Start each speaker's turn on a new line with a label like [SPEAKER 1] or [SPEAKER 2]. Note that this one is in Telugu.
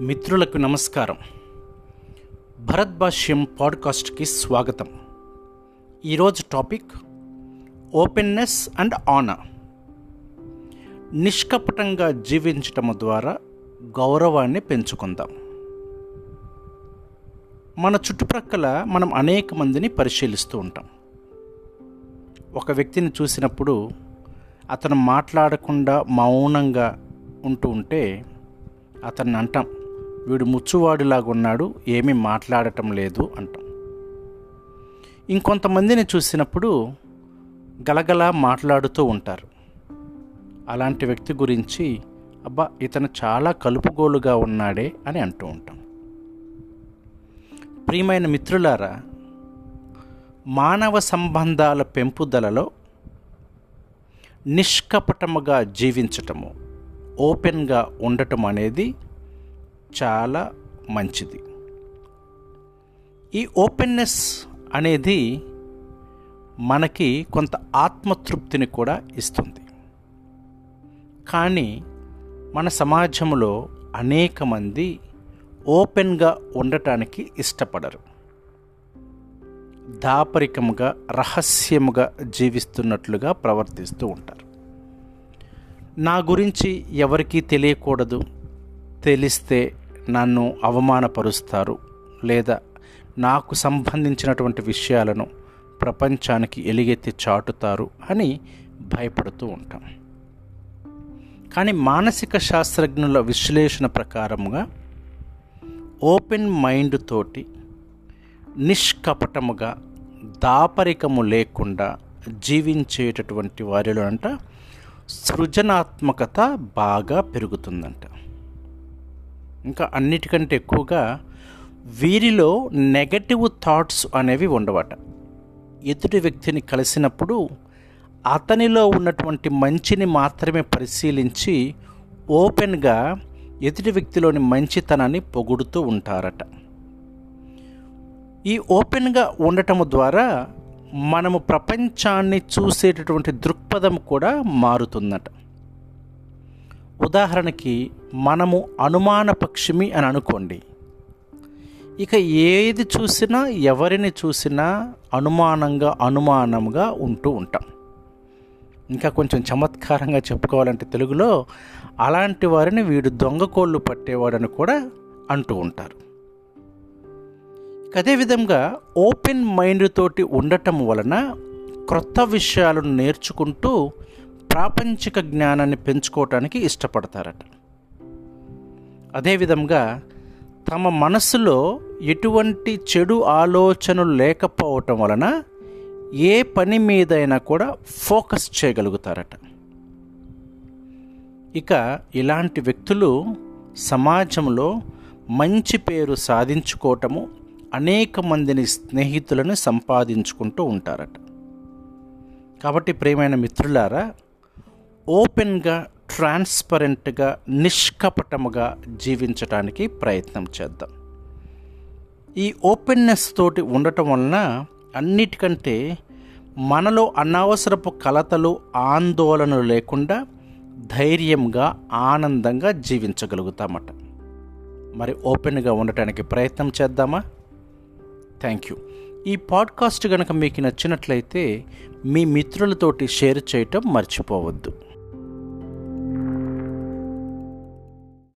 [SPEAKER 1] మిత్రులకు నమస్కారం. భరత్ భాష్యం పాడ్కాస్ట్కి స్వాగతం. ఈరోజు టాపిక్ ఓపెన్నెస్ అండ్ ఆనర్. నిష్కపటంగా జీవించటం ద్వారా గౌరవాన్ని పెంచుకుందాం. మన చుట్టుప్రక్కల మనం అనేక మందిని పరిశీలిస్తూ ఉంటాం. ఒక వ్యక్తిని చూసినప్పుడు అతను మాట్లాడకుండా మౌనంగా ఉంటూ ఉంటే అతన్ని అంటాం వీడు ముచ్చువాడిలాగా ఉన్నాడు ఏమీ మాట్లాడటం లేదు అంటాం. ఇంకొంతమందిని చూసినప్పుడు గలగల మాట్లాడుతూ ఉంటారు. అలాంటి వ్యక్తి గురించి అబ్బా ఇతను చాలా కలుపుగోలుగా ఉన్నాడే అని అంటూ ఉంటాం. ప్రియమైన మిత్రులారా మానవ సంబంధాల పెంపుదలలో నిష్కపటముగా జీవించటము ఓపెన్గా ఉండటం అనేది చాలా మంచిది. ఈ ఓపెన్నెస్ అనేది మనకి కొంత ఆత్మతృప్తిని కూడా ఇస్తుంది. కానీ మన సమాజంలో అనేక మంది ఓపెన్గా ఉండటానికి ఇష్టపడరు. దాపరికముగా రహస్యముగా జీవిస్తున్నట్లుగా ప్రవర్తిస్తూ ఉంటారు. నా గురించి ఎవరికీ తెలియకూడదు. తెలిస్తే నన్ను అవమానపరుస్తారు లేదా నాకు సంబంధించినటువంటి విషయాలను ప్రపంచానికి ఎలుగెత్తి చాటుతారు అని భయపడుతూ ఉంటాం. కానీ మానసిక శాస్త్రజ్ఞుల విశ్లేషణ ప్రకారముగా ఓపెన్ మైండ్ తోటి నిష్కపటముగా దాపరికము లేకుండా జీవించేటటువంటి వారిలో అంట సృజనాత్మకత బాగా పెరుగుతుందంట. ఇంకా అన్నిటికంటే ఎక్కువగా వీరిలో నెగటివ్ థాట్స్ అనేవి ఉండవట. ఎదుటి వ్యక్తిని కలిసినప్పుడు అతనిలో ఉన్నటువంటి మంచిని మాత్రమే పరిశీలించి ఓపెన్గా ఎదుటి వ్యక్తిలోని మంచితనాన్ని పొగుడుతూ ఉంటారట. ఈ ఓపెన్గా ఉండటం ద్వారా మనము ప్రపంచాన్ని చూసేటటువంటి దృక్పథం కూడా మారుతుందట. ఉదాహరణకి మనము అనుమాన పక్షిమి అని అనుకోండి. ఇక ఏది చూసినా ఎవరిని చూసినా అనుమానంగా అనుమానంగా ఉంటూ ఉంటాం. ఇంకా కొంచెం చమత్కారంగా చెప్పుకోవాలంటే తెలుగులో అలాంటి వారిని వీడు దొంగ కోళ్ళు పట్టేవాడని కూడా అంటూ ఉంటారు. అదేవిధంగా ఓపెన్ మైండ్ తోటి ఉండటం వలన క్రొత్త విషయాలను నేర్చుకుంటూ ప్రాపంచిక జ్ఞానాన్ని పెంచుకోవటానికి ఇష్టపడతారట. అదేవిధంగా తమ మనసులో ఎటువంటి చెడు ఆలోచనలు లేకపోవటం వలన ఏ పని మీదైనా కూడా ఫోకస్ చేయగలుగుతారట. ఇక ఇలాంటి వ్యక్తులు సమాజంలో మంచి పేరు సాధించుకోవటము అనేక మందిని స్నేహితులను సంపాదించుకుంటూ ఉంటారట. కాబట్టి ప్రియమైన మిత్రులారా ఓపెన్గా ట్రాన్స్పరెంట్గా నిష్కపటముగా జీవించటానికి ప్రయత్నం చేద్దాం. ఈ ఓపెన్నెస్ తోటి ఉండటం వలన అన్నిటికంటే మనలో అనవసరపు కలతలు ఆందోళనలు లేకుండా ధైర్యంగా ఆనందంగా జీవించగలుగుతామట. మరి ఓపెన్గా ఉండటానికి ప్రయత్నం చేద్దామా? థ్యాంక్ యూ ఈ పాడ్కాస్ట్ కనుక మీకు నచ్చినట్లయితే మీ మిత్రులతోటి షేర్ చేయటం మర్చిపోవద్దు.